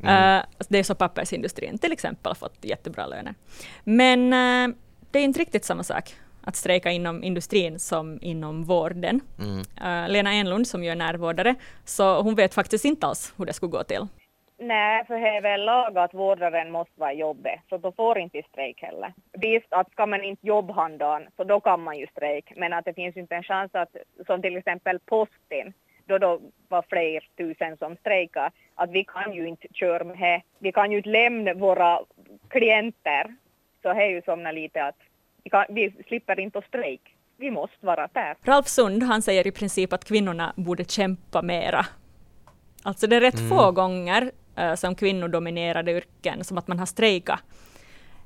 [SPEAKER 3] Mm.
[SPEAKER 4] Eh, det är så pappersindustrin till exempel har fått jättebra löner. Men eh, det är inte riktigt samma sak att strejka inom industrin som inom vården.
[SPEAKER 3] Mm.
[SPEAKER 4] Eh, Lena Enlund som ju är närvårdare, så hon vet faktiskt inte alls hur det skulle gå till.
[SPEAKER 2] Nej, för det är väl lag att vårdaren måste vara i jobbet, så då får inte strejk heller. Visst, att ska man inte jobba handan, så då kan man ju strejk, men att det finns inte en chans att, som till exempel posten, då då var fler tusen som strejkar, att vi kan ju inte köra med det. Vi kan ju inte lämna våra klienter, så det är ju som lite att vi, kan, vi slipper inte att strejk. Vi måste vara där.
[SPEAKER 4] Ralf Sund han säger i princip att kvinnorna borde kämpa mera. Alltså det är rätt få gånger eh, som kvinnodominerade yrken som att man har strejkat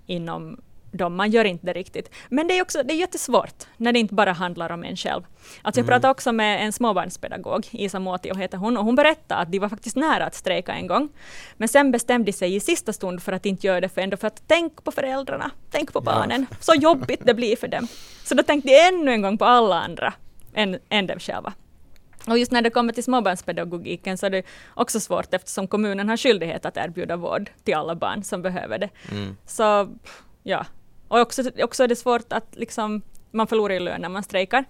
[SPEAKER 4] inom dem. Man gör inte det riktigt. Men det är också det är jättesvårt när det inte bara handlar om en själv. Alltså jag pratade också med en småbarnspedagog, Isa Muotio heter hon, och hon berättade att de var faktiskt nära att strejka en gång. Men sen bestämde de sig i sista stund för att inte göra det för ändå för att tänk på föräldrarna, tänk på barnen, så jobbigt det blir för dem. Så då tänkte de ännu en gång på alla andra än, än dem själva. Och just när det kommer till småbarnspedagogiken så är det också svårt eftersom kommunen har skyldighet att erbjuda vård till alla barn som behöver det.
[SPEAKER 3] Mm.
[SPEAKER 4] Så ja, och också, också är det svårt att liksom, man förlorar ju lön när man strejkar.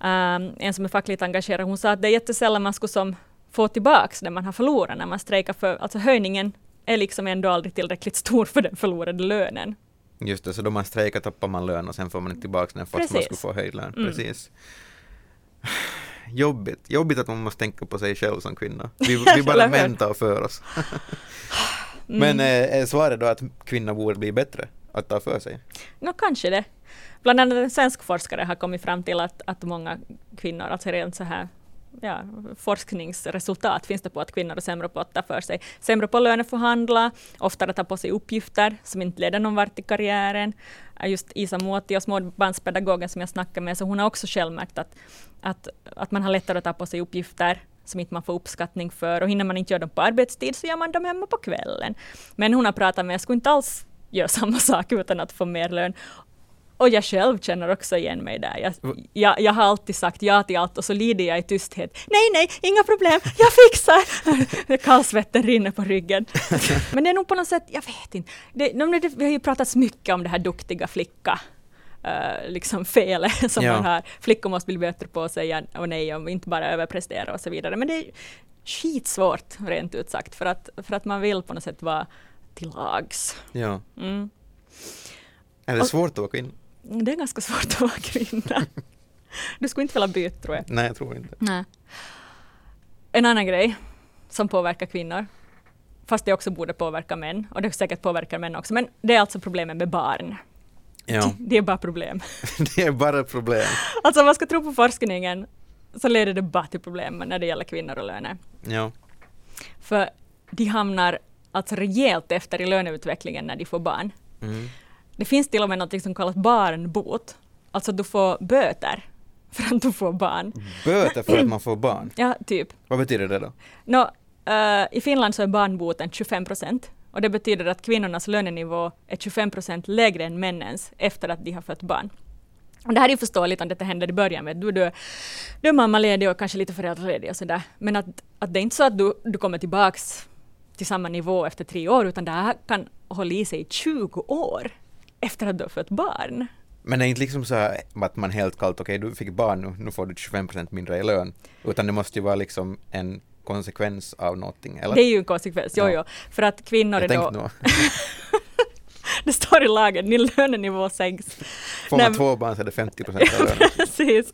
[SPEAKER 4] Um, en som är fackligt engagerad, hon sa att det är jättesällan man skulle som få tillbaks det man har förlorat när man strejkar, för alltså höjningen är liksom ändå aldrig tillräckligt stor för den förlorade lönen.
[SPEAKER 3] Just det, så då man strejkar tappar man lön och sen får man inte tillbaka den fast man
[SPEAKER 4] Precis.
[SPEAKER 3] skulle få höjd lön.
[SPEAKER 4] Mm.
[SPEAKER 3] Jobbigt. Jobbigt att man måste tänka på sig själv som kvinna. Vi, (laughs) vi bara väntar och för oss. Men eh, är svaret då att kvinnor borde bli bättre att ta för sig?
[SPEAKER 4] Nå, kanske det. Bland annat en svensk forskare har kommit fram till att, att många kvinnor, alltså rent så här ja, forskningsresultat finns det på att kvinnor är sämre på att ta för sig. Sämre på att löneförhandla, oftare ta på sig uppgifter som inte leder någon vart i karriären. Just Isa Muotio, småbarnspedagogen som jag snackade med, så hon har också själv märkt att, att, att man har lättare att ta på sig uppgifter som inte man får uppskattning för och hinner man inte göra dem på arbetstid så gör man dem hemma på kvällen. Men hon har pratat med, jag skulle inte alls göra samma sak utan att få mer lön. Och jag själv känner också igen mig där. Jag, jag, jag har alltid sagt ja till allt och så lider jag i tysthet. Nej, nej, inga problem, jag fixar! (laughs) Kallsvetten rinner på ryggen. (laughs) Men det är nog på något sätt, jag vet inte. Det, det, vi har ju pratat mycket om det här duktiga flicka. Uh, liksom felet (laughs) som
[SPEAKER 3] Ja.
[SPEAKER 4] man har. Flickor måste bli bättre på att säga och nej och inte bara överprestera och så vidare. Men det är skitsvårt rent ut sagt för att, för att man vill på något sätt vara till lags.
[SPEAKER 3] Ja.
[SPEAKER 4] Mm.
[SPEAKER 3] Är det
[SPEAKER 4] Och-
[SPEAKER 3] svårt att vara kvinna?
[SPEAKER 4] Det är ganska svårt att vara kvinna. (laughs) Du skulle inte vilja byta tror jag.
[SPEAKER 3] Nej, jag tror inte.
[SPEAKER 4] Nej. En annan grej som påverkar kvinnor, fast det också borde påverka män, och det säkert påverkar män också, men det är alltså problemen med barn.
[SPEAKER 3] Ja, (laughs)
[SPEAKER 4] Det är bara problem. (laughs)
[SPEAKER 3] det är bara ett problem.
[SPEAKER 4] Alltså om man ska tro på forskningen så leder det bara till problem när det gäller kvinnor och löner.
[SPEAKER 3] Ja.
[SPEAKER 4] För de hamnar alltså rejält efter i löneutvecklingen när de får barn.
[SPEAKER 3] Mm.
[SPEAKER 4] Det finns till och med något som kallas barnbot. Alltså du får böter (laughs) för att du får barn.
[SPEAKER 3] Böter för att man får barn. (clears throat)
[SPEAKER 4] Ja, typ.
[SPEAKER 3] Vad betyder det då?
[SPEAKER 4] Nå, eh, I Finland så är barnboten 25 procent och det betyder att kvinnornas lönenivå är 25 procent lägre än männens efter att de har fött barn. Och det här är ju förståeligt om detta händer i början med du, du, du är mammaledig och kanske lite föräldraledig och sådär. Men att, att det är inte så att du, du kommer tillbaks till samma nivå efter tre år utan det här kan hålla i sig i 20 år efter att du har fött barn.
[SPEAKER 3] Men det är inte liksom så att man helt kallt, okej du fick barn nu, nu får du 25% mindre i lön. Utan det måste ju vara liksom en konsekvens av någonting, eller?
[SPEAKER 4] Det är ju en konsekvens, jo,
[SPEAKER 3] Ja.
[SPEAKER 4] jo. För att kvinnor
[SPEAKER 3] Jag
[SPEAKER 4] är då...
[SPEAKER 3] nog, (laughs)
[SPEAKER 4] det står i lagen, din lönenivå sänks.
[SPEAKER 3] får
[SPEAKER 4] Nej,
[SPEAKER 3] man
[SPEAKER 4] men-
[SPEAKER 3] två barn så är det 50% av lönen. (laughs)
[SPEAKER 4] Precis.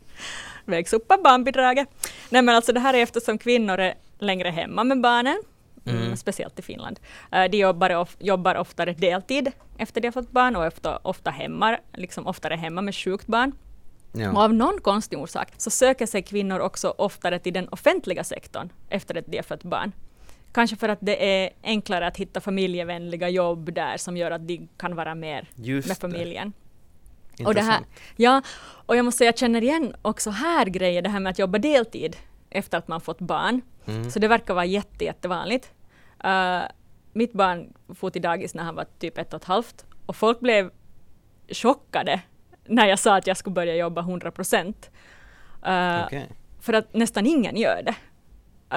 [SPEAKER 4] Vägs upp av barnbidraget. Nej men alltså det här är eftersom kvinnor är längre hemma med barnen, mm.
[SPEAKER 3] Mm.
[SPEAKER 4] speciellt i Finland. Eh, De jobbar, of, jobbar oftare deltid efter de har fått barn och ofta, ofta, hemma, liksom oftare hemma med sjukt barn. Och
[SPEAKER 3] Ja.
[SPEAKER 4] av någon konstig orsak så söker sig kvinnor också oftare till den offentliga sektorn efter att de har fött barn. Kanske för att det är enklare att hitta familjevänliga jobb där som gör att de kan vara mer
[SPEAKER 3] Just
[SPEAKER 4] med
[SPEAKER 3] det.
[SPEAKER 4] familjen. Och det här, ja, och jag måste säga, jag känner igen också här grejer, det här med att jobba deltid efter att man fått barn.
[SPEAKER 3] Mm.
[SPEAKER 4] Så det verkar vara jätte, jättevanligt. Uh, mitt barn for till dagis när han var typ ett och ett halvt och folk blev chockade när jag sa att jag skulle börja jobba 100 procent. Uh,
[SPEAKER 3] Okej.
[SPEAKER 4] För att nästan ingen gör det.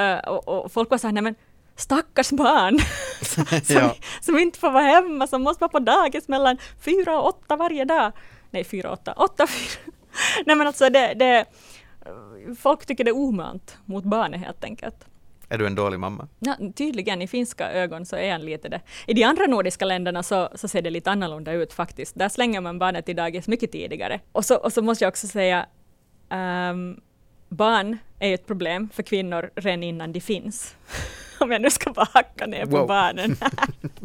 [SPEAKER 4] Uh, och, och folk var så här, nej men stackars barn (laughs) (laughs) som,
[SPEAKER 3] Ja.
[SPEAKER 4] som inte får vara hemma, som måste vara på dagis mellan fyra och åtta varje dag. Nej, fyra och åtta, åtta, fyra. (laughs) Nej men alltså det, det, folk tycker det är omönt mot barnet helt enkelt.
[SPEAKER 3] Är du en dålig mamma?
[SPEAKER 4] Ja, tydligen, i finska ögon så är han lite det. I de andra nordiska länderna så, så ser det lite annorlunda ut faktiskt. Där slänger man barnet till dagis mycket tidigare. Och så, och så måste jag också säga, ehm, barn är ett problem för kvinnor redan innan de finns. (laughs) Om jag nu ska bara hacka ner på
[SPEAKER 3] Wow.
[SPEAKER 4] barnen.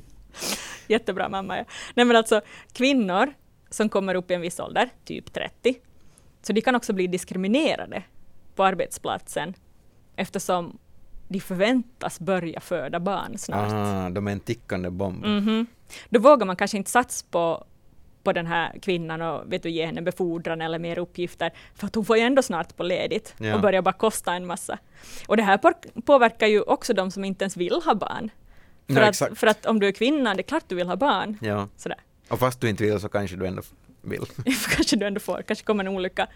[SPEAKER 4] (laughs) Jättebra mamma ja. Nej men alltså, kvinnor som kommer upp i en viss ålder, typ 30, så de kan också bli diskriminerade på arbetsplatsen eftersom de förväntas börja föda barn snart.
[SPEAKER 3] Ah, de är en tickande bomb.
[SPEAKER 4] Mhm. Då vågar man kanske inte satsa på, på den här kvinnan och vet du, ge henne befordran eller mer uppgifter, för att hon får ju ändå snart på ledigt
[SPEAKER 3] Ja.
[SPEAKER 4] och börjar bara kosta en massa. Och det här påverkar ju också de som inte ens vill ha barn. För,
[SPEAKER 3] Ja,
[SPEAKER 4] att, för att om du är kvinna, det är klart du vill ha barn.
[SPEAKER 3] Ja.
[SPEAKER 4] Sådär.
[SPEAKER 3] Och fast du inte vill så kanske du ändå vill. (laughs)
[SPEAKER 4] kanske du ändå får, kanske kommer en olycka.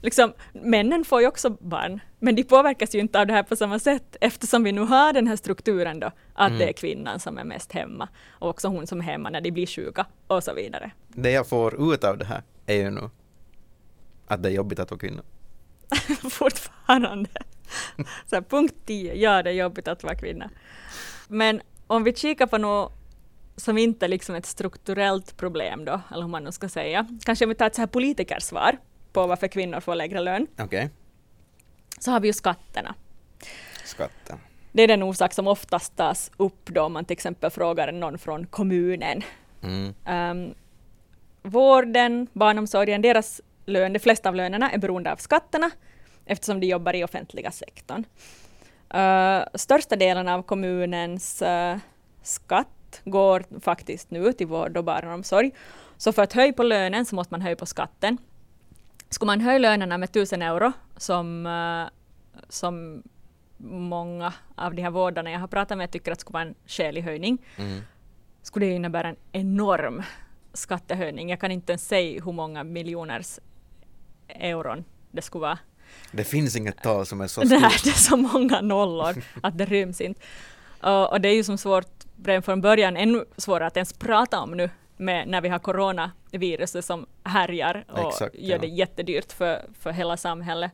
[SPEAKER 4] Liksom, männen får ju också barn, men de påverkas ju inte av det här på samma sätt eftersom vi nu har den här strukturen då, att
[SPEAKER 3] Mm.
[SPEAKER 4] det är kvinnan som är mest hemma och också hon som är hemma när de blir sjuka och så vidare.
[SPEAKER 3] Det jag får ut av det här är ju nu att det är jobbigt att vara kvinna. (laughs)
[SPEAKER 4] Fortfarande. Så här, punkt 10, ja det är jobbigt att vara kvinna. Men om vi kikar på något som inte är liksom ett strukturellt problem då, eller hur man nu ska säga. Kanske om vi tar ett så här politikersvar på varför kvinnor får lägre lön,
[SPEAKER 3] Okej.
[SPEAKER 4] så har vi ju skatterna.
[SPEAKER 3] Skatten.
[SPEAKER 4] Det är den orsak som oftast tas upp då om man till exempel frågar någon från kommunen.
[SPEAKER 3] Mm.
[SPEAKER 4] Um, vården, barnomsorgen, deras lön, de flesta av lönerna är beroende av skatterna eftersom de jobbar i offentliga sektorn. Uh, största delen av kommunens uh, skatt går faktiskt nu till vård och barnomsorg. Så för att höja på lönen så måste man höja på skatten. Skulle man höja lönerna med 1000 euro som, uh, som många av de här vårdarna jag har pratat med tycker att skulle vara en skälig höjning,
[SPEAKER 3] Mm.
[SPEAKER 4] skulle det innebära en enorm skattehöjning. Jag kan inte ens säga hur många miljoners euron det skulle vara.
[SPEAKER 3] Det finns inget tal som är så stort. (laughs)
[SPEAKER 4] det är så många nollor att det ryms inte. Och, och det är ju som svårt redan från början, ännu svårare att ens prata om nu med, när vi har coronaviruset som härjar och
[SPEAKER 3] Exakt,
[SPEAKER 4] gör
[SPEAKER 3] ja.
[SPEAKER 4] det jättedyrt för, för hela samhället.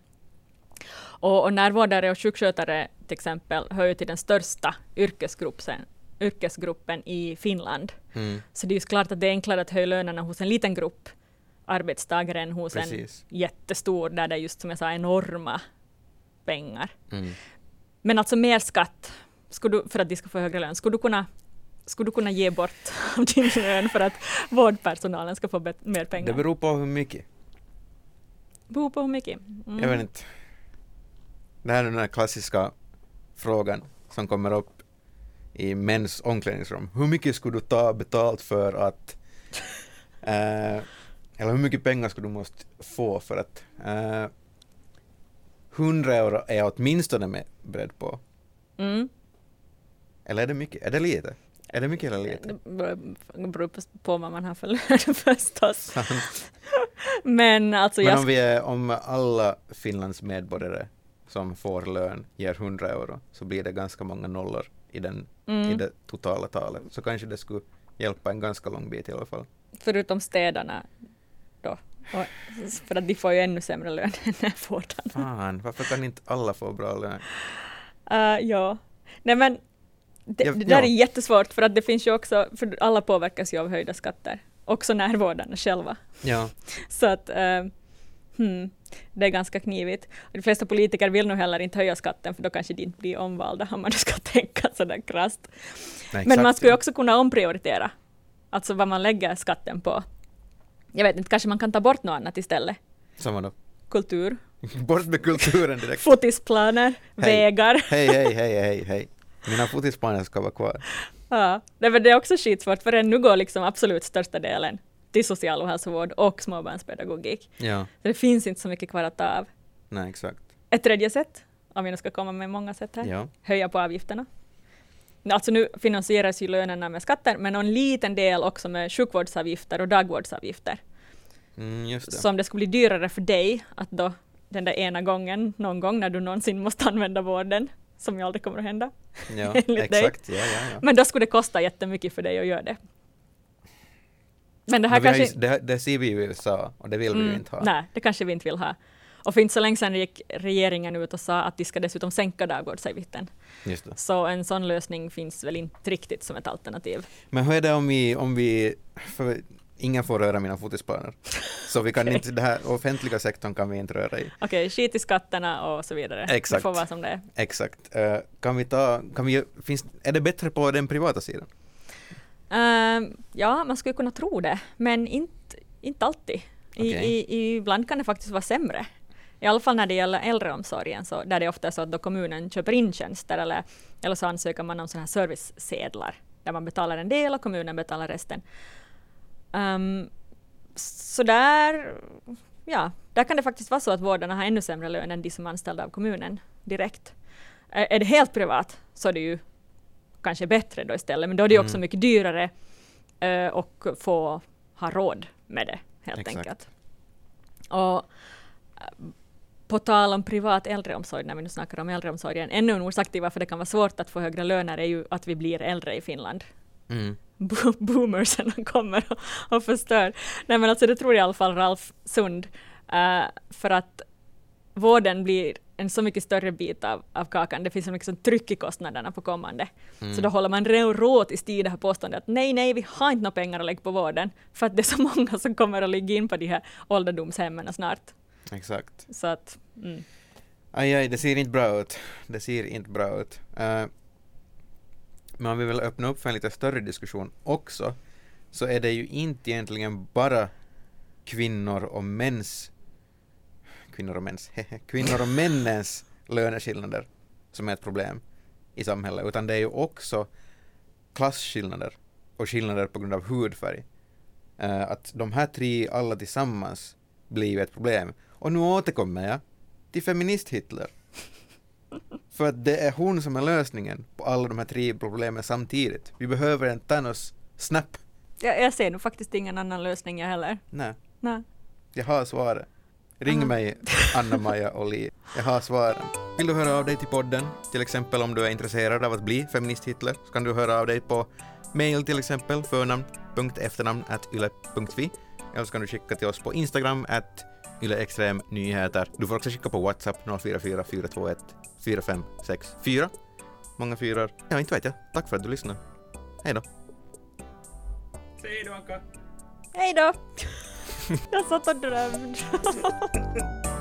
[SPEAKER 4] Och, och närvårdare och sjukskötare till exempel hör ju till den största yrkesgruppen, yrkesgruppen i Finland.
[SPEAKER 3] Mm.
[SPEAKER 4] Så det är ju klart att det är enklare att höja lönerna hos en liten grupp arbetstagare än hos
[SPEAKER 3] Precis.
[SPEAKER 4] en jättestor där det är just som jag sa enorma pengar.
[SPEAKER 3] Mm.
[SPEAKER 4] Men alltså mer skatt skulle du, för att de ska få högre lön. Skulle du kunna, skulle du kunna ge bort (laughs) av din lön för att vårdpersonalen ska få mer pengar?
[SPEAKER 3] Det beror på hur mycket.
[SPEAKER 4] beror på hur mycket. Mm.
[SPEAKER 3] Jag vet inte. Det här är den här klassiska frågan som kommer upp i mäns omklädningsrum. Hur mycket skulle du ta betalt för att... (laughs) Eh, eller hur mycket pengar skulle du måste få för att... Eh, 100 euro är jag åtminstone med beredd på.
[SPEAKER 4] Mm.
[SPEAKER 3] Eller är det mycket? Är det lite? Är det mycket eller lite?
[SPEAKER 4] Det beror- på- vad man har för lön (laughs) förstås. Men alltså
[SPEAKER 3] Men
[SPEAKER 4] jag
[SPEAKER 3] om vi är, om alla Finlands medborgare som får lön ger 100 euro så blir det ganska många nollor i, den, i
[SPEAKER 4] mm,
[SPEAKER 3] det totala talet. Så kanske det skulle hjälpa en ganska lång bit i alla fall.
[SPEAKER 4] förutom städarna då. Och, för att de får ju ännu sämre lön (laughs) än närvårdarna.
[SPEAKER 3] Fan, varför kan inte alla få bra lön?
[SPEAKER 4] Uh, ja. Nej men det, det där
[SPEAKER 3] ja.
[SPEAKER 4] är jättesvårt för att det finns ju också, för alla påverkas ju av höjda skatter. Också närvårdarna själva.
[SPEAKER 3] Ja, (laughs)
[SPEAKER 4] Så att eh, hmm, det är ganska knivigt. De flesta politiker vill nog heller inte höja skatten för då kanske de inte blir omvalda om man nu ska (laughs) tänka sådär krasst.
[SPEAKER 3] nej,
[SPEAKER 4] Men man skulle
[SPEAKER 3] ja.
[SPEAKER 4] också kunna omprioritera. Alltså vad man lägger skatten på. Jag vet inte, kanske man kan ta bort något annat istället.
[SPEAKER 3] Samma då.
[SPEAKER 4] Kultur, (laughs)
[SPEAKER 3] Bort med kulturen direkt.
[SPEAKER 4] fotisplaner,
[SPEAKER 3] Hej.
[SPEAKER 4] vägar.
[SPEAKER 3] Hej, hej, hej, hej, hej. Mina fotisplaner ska vara kvar.
[SPEAKER 4] Ja, det, men det är också skitsvårt för nu går liksom absolut största delen till social och hälsovård och småbarnspedagogik.
[SPEAKER 3] Ja,
[SPEAKER 4] Så det finns inte så mycket kvar att ta av.
[SPEAKER 3] nej exakt.
[SPEAKER 4] Ett tredje sätt, om vi nu ska komma med många sätt här,
[SPEAKER 3] Ja,
[SPEAKER 4] höja på avgifterna. Alltså nu finansieras ju lönerna med skatter, men en liten del också med sjukvårdsavgifter och dagvårdsavgifter.
[SPEAKER 3] mm, just det.
[SPEAKER 4] Så om det skulle bli dyrare för dig att då den där ena gången, någon gång när du någonsin måste använda vården, som ju aldrig kommer att hända,
[SPEAKER 3] Ja, (laughs) exakt. Ja, ja, ja.
[SPEAKER 4] men då skulle det kosta jättemycket för dig att göra det. Men det här
[SPEAKER 3] Men
[SPEAKER 4] kanske...
[SPEAKER 3] ju, det, det ser vi ju i USA och det vill vi ju
[SPEAKER 4] Mm,
[SPEAKER 3] inte ha.
[SPEAKER 4] Nej, det kanske vi inte vill ha. Och för inte så länge sedan gick regeringen ut och sa att de ska dessutom sänka dagvårdsavgiften.
[SPEAKER 3] Just det.
[SPEAKER 4] Så en sån lösning finns väl inte riktigt som ett alternativ.
[SPEAKER 3] Men hur är det om vi, om vi för ingen får röra mina fotisplaner. Så vi kan inte, det här offentliga sektorn kan vi inte röra i.
[SPEAKER 4] Okej, skit i skatterna och så vidare.
[SPEAKER 3] Exakt.
[SPEAKER 4] Det får vara som det är.
[SPEAKER 3] Exakt. Eh, kan vi ta, kan vi, finns, är det bättre på den privata sidan?
[SPEAKER 4] Ehm, ja, man skulle kunna tro det, men inte, inte alltid.
[SPEAKER 3] Okej.
[SPEAKER 4] i, i, ibland kan det faktiskt vara sämre. I alla fall när det gäller äldreomsorgen, så där det är ofta så att då kommunen köper in tjänster eller, eller så ansöker man om sådana här servicesedlar där man betalar en del och kommunen betalar resten. Um, så där, ja, där kan det faktiskt vara så att vårdarna har ännu sämre lön än de som är anställda av kommunen direkt. Är det helt privat så är det ju kanske bättre då istället, men då är det ju också
[SPEAKER 3] Mm.
[SPEAKER 4] mycket dyrare eh, och få ha råd med det helt
[SPEAKER 3] Exakt.
[SPEAKER 4] enkelt. Och eh, på tal om privat äldreomsorg, när vi nu snackar om äldreomsorgen, ännu en orsak till varför det kan vara svårt att få högre löner är ju att vi blir äldre i Finland.
[SPEAKER 3] Mm.
[SPEAKER 4] Bo- (laughs) boomersen kommer och, och förstör. Nej men alltså det tror i alla fall Ralf Sund. eh, för att vården blir en så mycket större bit av, av kakan. Det finns så mycket sånt tryck i kostnaderna på kommande.
[SPEAKER 3] Mm.
[SPEAKER 4] Så då håller man rå- råt i det här påståendet att nej, nej, vi har inte några pengar att lägga på vården. För att det är så (laughs) många som kommer att ligga in på de här ålderdomshemmen snart.
[SPEAKER 3] Exakt.
[SPEAKER 4] Så att, mm.
[SPEAKER 3] Aj, aj, det ser inte bra ut. Det ser inte bra ut. Eh, men om vi vill öppna upp för en lite större diskussion också, så är det ju inte egentligen bara kvinnor och mäns kvinnor och mäns, kvinnor och männens löneskillnader som är ett problem i samhället, utan det är ju också klasskillnader och skillnader på grund av hudfärg. Uh, att de här tre alla tillsammans blir ju ett problem. Och nu återkommer jag till feminist-Hitler. För att det är hon som är lösningen på alla de här tre problemen samtidigt. Vi behöver en Thanos-snap.
[SPEAKER 4] jag, jag ser nog faktiskt ingen annan lösning jag heller.
[SPEAKER 3] Nej,
[SPEAKER 4] Nej.
[SPEAKER 3] jag har svaret. Ring
[SPEAKER 4] Aha.
[SPEAKER 3] mig, Anna-Maja och Li. Jag har svaren. Vill du höra av dig till podden, till exempel om du är intresserad av att bli feminist-Hitler, så kan du höra av dig på mail till exempel, förnamn.efternamn yle.fi eller så kan du skicka till oss på Instagram at yleextremnyheter. Du får också skicka på WhatsApp 044 421 4564. Många fyrar. Ja, inte vet jag. Tack för att du lyssnade. Hej då. Säg då, Anka.
[SPEAKER 4] Hej då! (laughs) jag satt och drömde. (laughs)